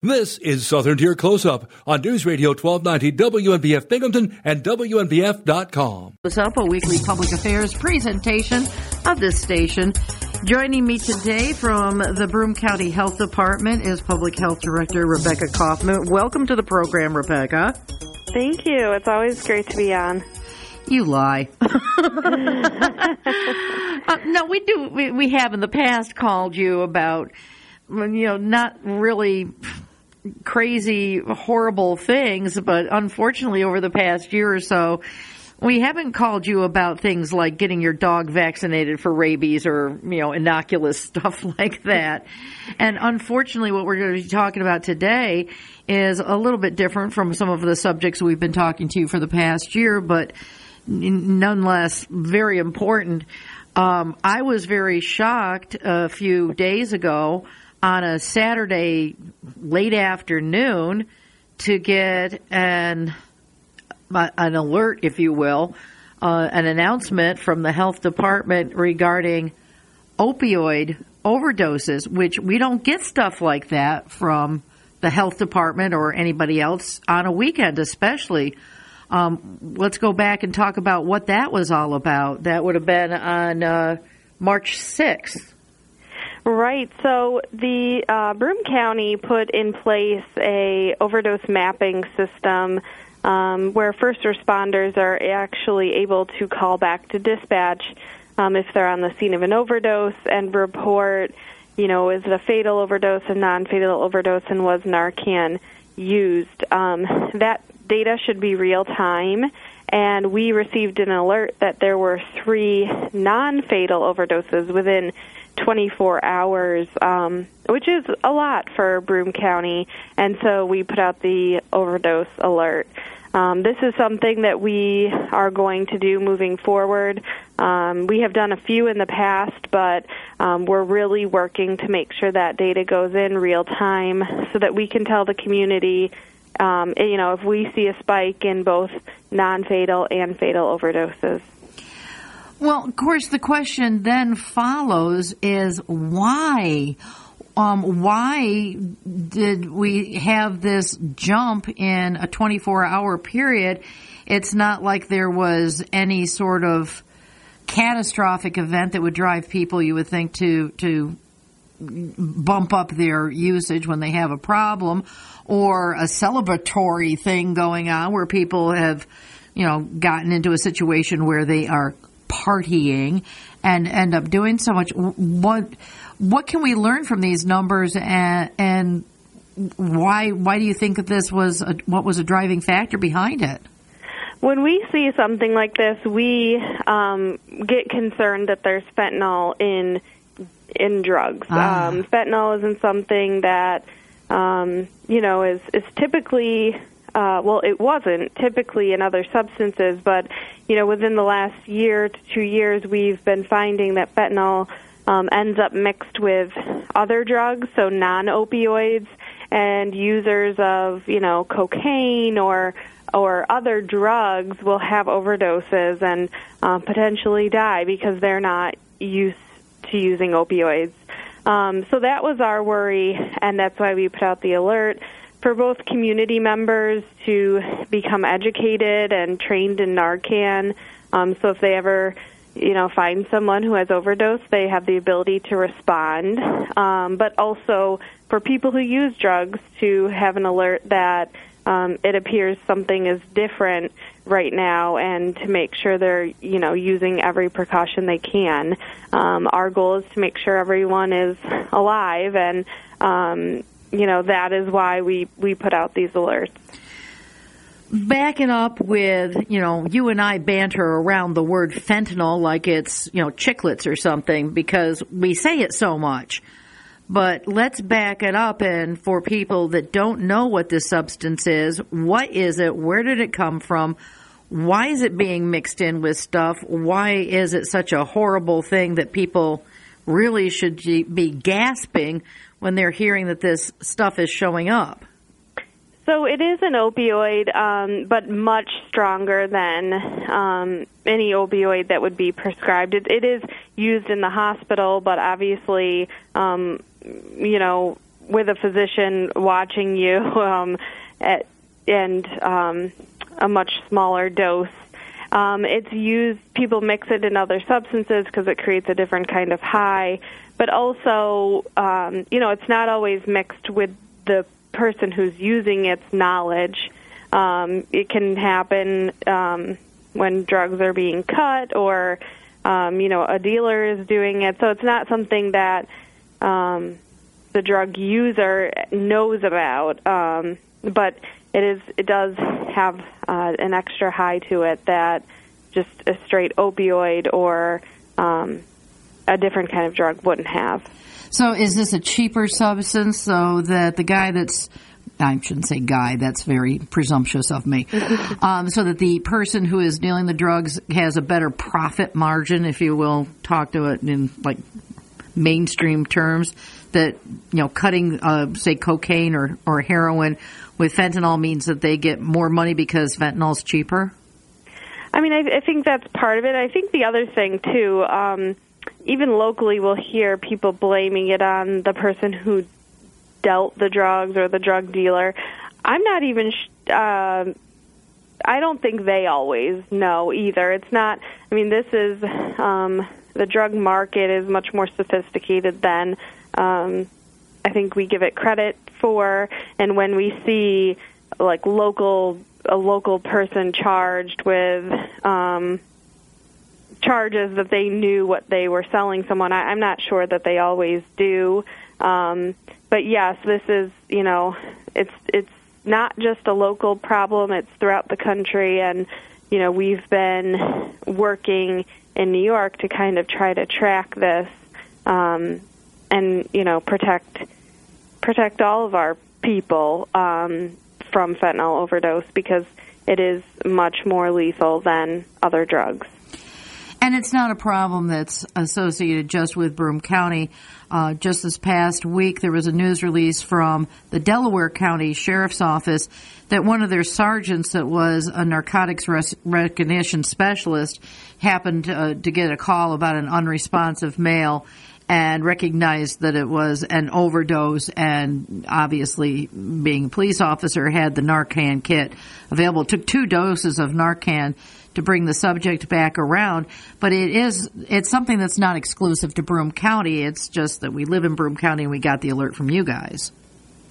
This is Southern Tier Close Up on News Radio 1290 WNBF Binghamton and WNBF.com. Close Up, a weekly public affairs presentation of this station. Joining me today from the Broome County Health Department is Public Health Director Rebecca Kaufman. Welcome to the program, Rebecca. Thank you. It's always great to be on. You lie. uh, no, we do. We, we have in the past called you about, you know, not really crazy, horrible things, but unfortunately, over the past year or so, we haven't called you about things like getting your dog vaccinated for rabies or, you know, innocuous stuff like that. And unfortunately, what we're going to be talking about today is a little bit different from some of the subjects we've been talking to you for the past year, but nonetheless very important. Um, I was very shocked a few days ago on a Saturday late afternoon to get an an alert, if you will, uh, an announcement from the health department regarding opioid overdoses, which we don't get stuff like that from the health department or anybody else on a weekend, especially. Um, let's go back and talk about what that was all about. That would have been on uh, March 6th. Right. So the uh, Broome County put in place a overdose mapping system um, where first responders are actually able to call back to dispatch um, if they're on the scene of an overdose and report, you know, is it a fatal overdose, a non-fatal overdose, and was Narcan used? Um, that data should be real time and we received an alert that there were three non-fatal overdoses within 24 hours, um, which is a lot for Broome County, and so we put out the overdose alert. Um, this is something that we are going to do moving forward. Um, we have done a few in the past, but um, we're really working to make sure that data goes in real time so that we can tell the community, um, you know, if we see a spike in both non-fatal and fatal overdoses. Well, of course, the question then follows is why? Um, why did we have this jump in a 24 hour period? It's not like there was any sort of catastrophic event that would drive people, you would think, to, to bump up their usage when they have a problem or a celebratory thing going on where people have, you know, gotten into a situation where they are partying and end up doing so much. What what can we learn from these numbers, and, and why why do you think that this was a, what was a driving factor behind it? When we see something like this, we um, get concerned that there's fentanyl in in drugs. Ah. Um, fentanyl isn't something that um, you know is is typically uh, well, it wasn't typically in other substances, but you know, within the last year to two years, we've been finding that fentanyl um, ends up mixed with other drugs, so non-opioids, and users of you know cocaine or or other drugs will have overdoses and uh, potentially die because they're not used to using opioids. Um, so that was our worry, and that's why we put out the alert for both community members to become educated and trained in Narcan. Um, so if they ever, you know, find someone who has overdose, they have the ability to respond. Um, but also for people who use drugs to have an alert that um, it appears something is different right now and to make sure they're you know using every precaution they can um, our goal is to make sure everyone is alive and um, you know that is why we we put out these alerts. Backing up with you know you and I banter around the word fentanyl like it's you know chiclets or something because we say it so much. But let's back it up and for people that don't know what this substance is what is it? Where did it come from? Why is it being mixed in with stuff? Why is it such a horrible thing that people really should be gasping when they're hearing that this stuff is showing up? So it is an opioid, um, but much stronger than um, any opioid that would be prescribed. It, it is used in the hospital, but obviously, um, you know, with a physician watching you um, at, and um, a much smaller dose. Um, it's used, people mix it in other substances because it creates a different kind of high, but also, um, you know, it's not always mixed with the person who's using its knowledge. Um, it can happen um, when drugs are being cut or, um, you know, a dealer is doing it. So it's not something that um, the drug user knows about. Um, but it is it does have uh, an extra high to it that just a straight opioid or um, a different kind of drug wouldn't have. So, is this a cheaper substance so that the guy that's I shouldn't say guy, that's very presumptuous of me. um, so that the person who is dealing the drugs has a better profit margin, if you will, talk to it in like mainstream terms, that, you know, cutting, uh, say, cocaine or, or heroin with fentanyl means that they get more money because fentanyl is cheaper? I mean, I, I think that's part of it. I think the other thing, too, um, even locally, we'll hear people blaming it on the person who dealt the drugs or the drug dealer. I'm not even. Sh- uh, I don't think they always know either. It's not. I mean, this is um, the drug market is much more sophisticated than um, I think we give it credit for. And when we see like local a local person charged with um, charges that they knew what they were selling someone, I, I'm not sure that they always do. Um, but yes, this is you know it's it's not just a local problem; it's throughout the country, and you know we've been working in New York to kind of try to track this um, and you know protect protect all of our people um, from fentanyl overdose because it is much more lethal than other drugs. And it's not a problem that's associated just with Broome County. Uh, just this past week, there was a news release from the Delaware County Sheriff's Office that one of their sergeants, that was a narcotics res- recognition specialist, happened uh, to get a call about an unresponsive male and recognized that it was an overdose and obviously being a police officer had the Narcan kit available. Took two doses of Narcan to bring the subject back around. But it is it's something that's not exclusive to Broome County. It's just that we live in Broome County and we got the alert from you guys.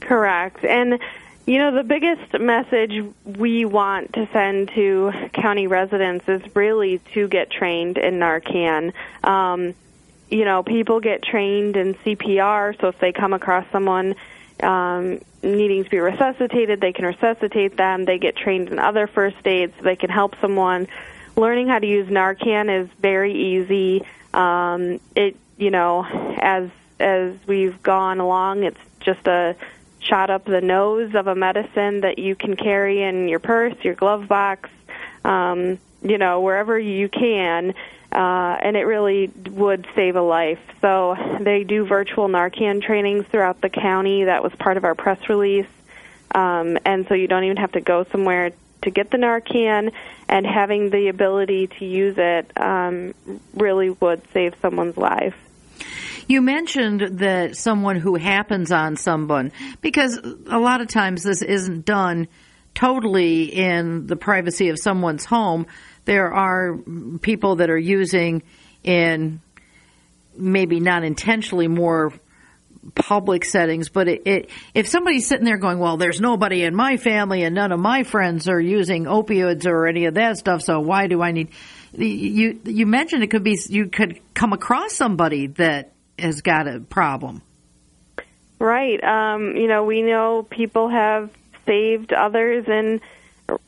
Correct. And you know, the biggest message we want to send to county residents is really to get trained in Narcan. Um, you know, people get trained in CPR, so if they come across someone um, needing to be resuscitated, they can resuscitate them. They get trained in other first aids, so they can help someone. Learning how to use Narcan is very easy. Um, it, you know, as as we've gone along, it's just a shot up the nose of a medicine that you can carry in your purse, your glove box, um, you know, wherever you can uh, and it really would save a life. So they do virtual Narcan trainings throughout the county. That was part of our press release. Um, and so you don't even have to go somewhere to get the Narcan, and having the ability to use it um, really would save someone's life. You mentioned that someone who happens on someone, because a lot of times this isn't done totally in the privacy of someone's home there are people that are using in maybe not intentionally more public settings, but it, it, if somebody's sitting there going, well, there's nobody in my family and none of my friends are using opioids or any of that stuff, so why do I need, you, you mentioned it could be, you could come across somebody that has got a problem. Right. Um, you know, we know people have saved others and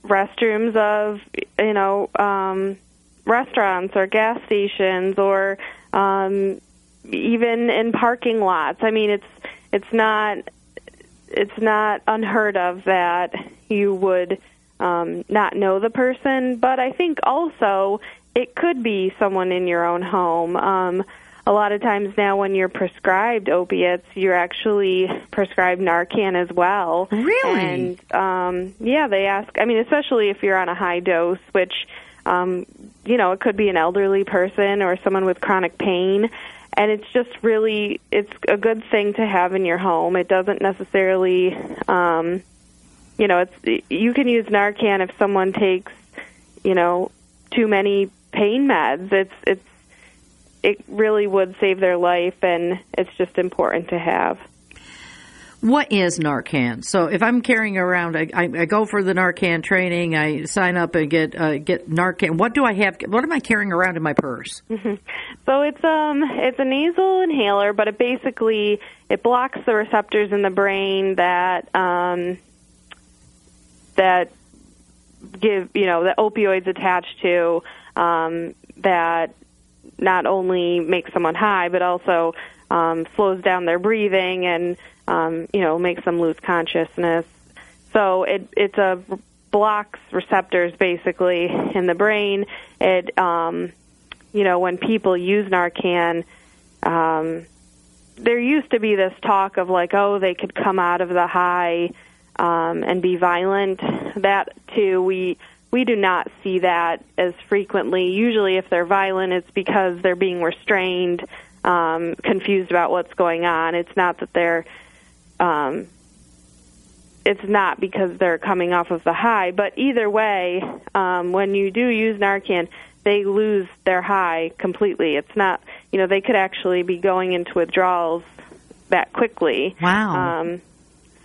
restrooms of you know um, restaurants or gas stations or um, even in parking lots. I mean, it's it's not it's not unheard of that you would um, not know the person, but I think also it could be someone in your own home. Um, a lot of times now when you're prescribed opiates, you're actually prescribed Narcan as well. Really? And um, yeah, they ask. I mean, especially if you're on a high dose, which um, you know it could be an elderly person or someone with chronic pain. and it's just really it's a good thing to have in your home. It doesn't necessarily, um, you know, it's you can use Narcan if someone takes, you know, too many pain meds. It's it's it really would save their life, and it's just important to have. What is Narcan? So if I'm carrying around, I, I, I go for the Narcan training. I sign up and get uh, get Narcan. What do I have? What am I carrying around in my purse? Mm-hmm. So it's um it's a nasal inhaler, but it basically it blocks the receptors in the brain that um that give you know the opioids attached to um, that not only makes someone high but also um, slows down their breathing and um, you know makes them lose consciousness. So it it's a blocks receptors basically in the brain. It um, you know when people use Narcan. Um, there used to be this talk of like, oh, they could come out of the high um, and be violent. That too, we we do not see that as frequently. Usually, if they're violent, it's because they're being restrained, um, confused about what's going on. It's not that they're um, it's not because they're coming off of the high. But either way, um, when you do use Narcan, they lose their high completely. It's not, you know, they could actually be going into withdrawals that quickly. Wow. Um,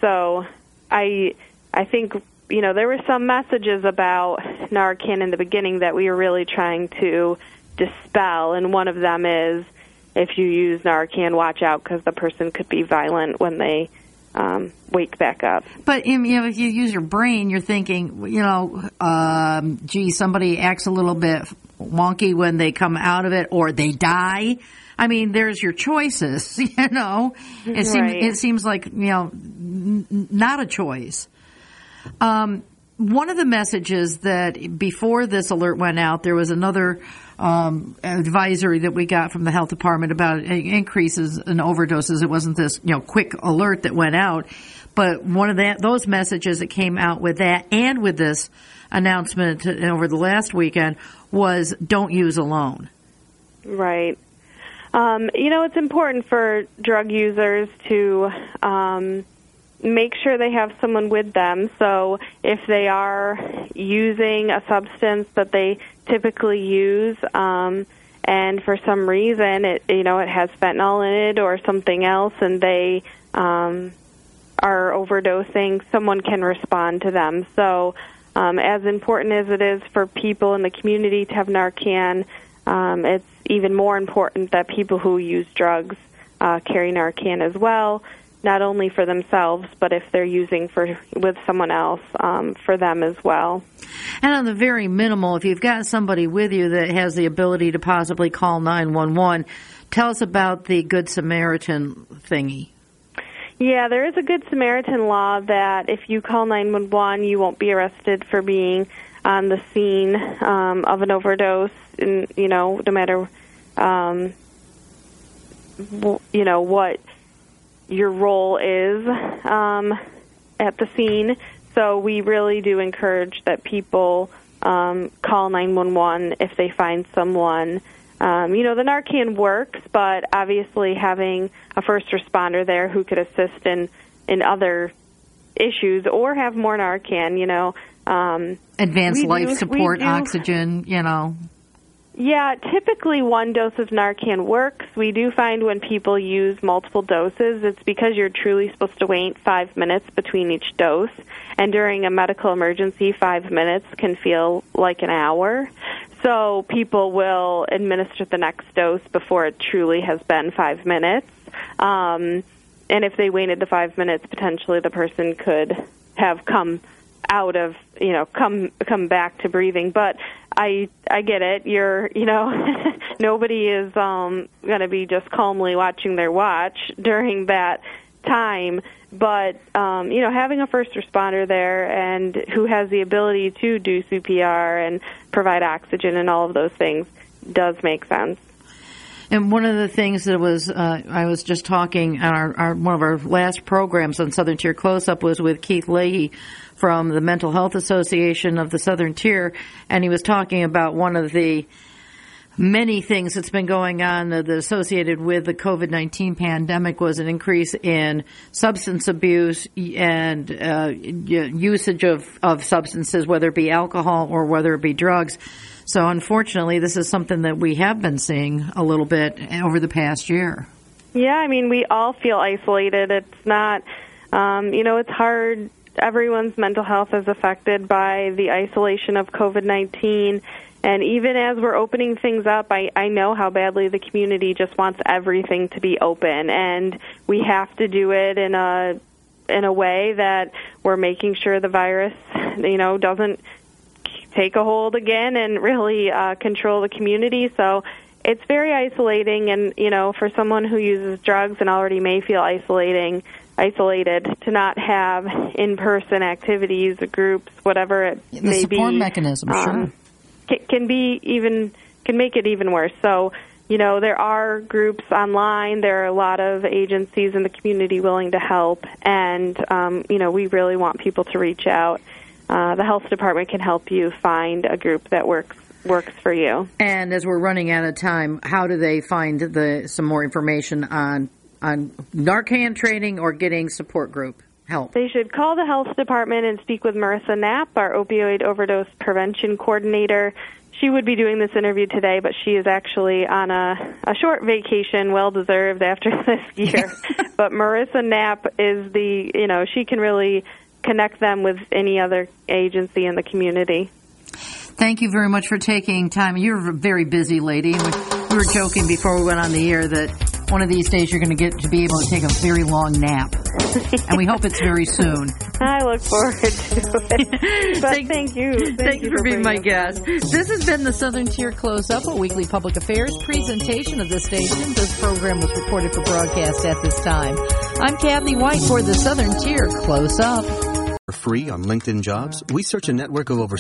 so I, I think, you know, there were some messages about Narcan in the beginning that we were really trying to dispel, and one of them is if you use Narcan, watch out because the person could be violent when they um, wake back up. But you know, if you use your brain, you're thinking, you know, um, gee, somebody acts a little bit wonky when they come out of it, or they die. I mean, there's your choices. You know, it seems Right. it seems like you know, n- not a choice. Um, one of the messages that before this alert went out, there was another um, advisory that we got from the health department about increases in overdoses. It wasn't this you know quick alert that went out, but one of that those messages that came out with that and with this announcement over the last weekend was don't use alone. Right. Um, you know, it's important for drug users to um, make sure they have someone with them. So if they are using a substance that they typically use, um, and for some reason it you know it has fentanyl in it or something else, and they um, are overdosing, someone can respond to them. So, um, as important as it is for people in the community to have Narcan, um, it's even more important that people who use drugs uh, carry Narcan as well, not only for themselves, but if they're using for with someone else, um, for them as well. And on the very minimal, if you've got somebody with you that has the ability to possibly call 911, tell us about the Good Samaritan thingy. Yeah, there is a Good Samaritan law that if you call 911, you won't be arrested for being on the scene um, of an overdose, and you know, no matter, um, you know what your role is um, at the scene. So we really do encourage that people um, call 911 if they find someone. Um, you know, the Narcan works, but obviously having a first responder there who could assist in in other issues or have more Narcan, you know. Um, Advanced life do- support, oxygen, you know. Yeah, typically one dose of Narcan works. We do find when people use multiple doses, it's because you're truly supposed to wait five minutes between each dose. And during a medical emergency, five minutes can feel like an hour. So people will administer the next dose before it truly has been five minutes. Um, and if they waited the five minutes, potentially the person could have come out of you know come come back to breathing but i i get it. You're you know nobody is um going to be just calmly watching their watch during that time. But um you know having a first responder there and who has the ability to do CPR and provide oxygen and all of those things does make sense And one of the things that was, uh, I was just talking on our, our, one of our last programs on Southern Tier Close Up was with Keith Leahy from the Mental Health Association of the Southern Tier, and he was talking about one of the many things that's been going on that associated with the COVID 19 pandemic was an increase in substance abuse and uh, usage of, of substances, whether it be alcohol or whether it be drugs. So, unfortunately, this is something that we have been seeing a little bit over the past year. Yeah, I mean, we all feel isolated. It's not, um, you know, it's hard. Everyone's mental health is affected by the isolation of COVID 19 and even as we're opening things up, I, I know how badly the community just wants everything to be open, and we have to do it in a in a way that we're making sure the virus, you know, doesn't take a hold again and really uh, control the community. So it's very isolating, and you know, for someone who uses drugs and already may feel isolating, isolated, to not have in-person activities, groups, whatever it the may be, support mechanism, um, sure can be even can make it even worse. So, you know, there are groups online. There are a lot of agencies in the community willing to help, and um, you know, we really want people to reach out. Uh, the health department can help you find a group that works works for you. And as we're running out of time, how do they find the some more information on on Narcan training or getting support group? Help. They should call the health department and speak with Marissa Knapp, our opioid overdose prevention coordinator. She would be doing this interview today, but she is actually on a, a short vacation, well deserved after this year. but Marissa Knapp is the, you know, she can really connect them with any other agency in the community. Thank you very much for taking time. You're a very busy lady. We were joking before we went on the air that one of these days you're going to get to be able to take a very long nap. and we hope it's very soon. I look forward to it. But thank, thank you. Thank, thank you for, for being my guest. This has been the Southern Tier Close Up, a weekly public affairs presentation of the station. This program was recorded for broadcast at this time. I'm Kathy Whyte for the Southern Tier Close Up. Free on LinkedIn Jobs, we search a network of over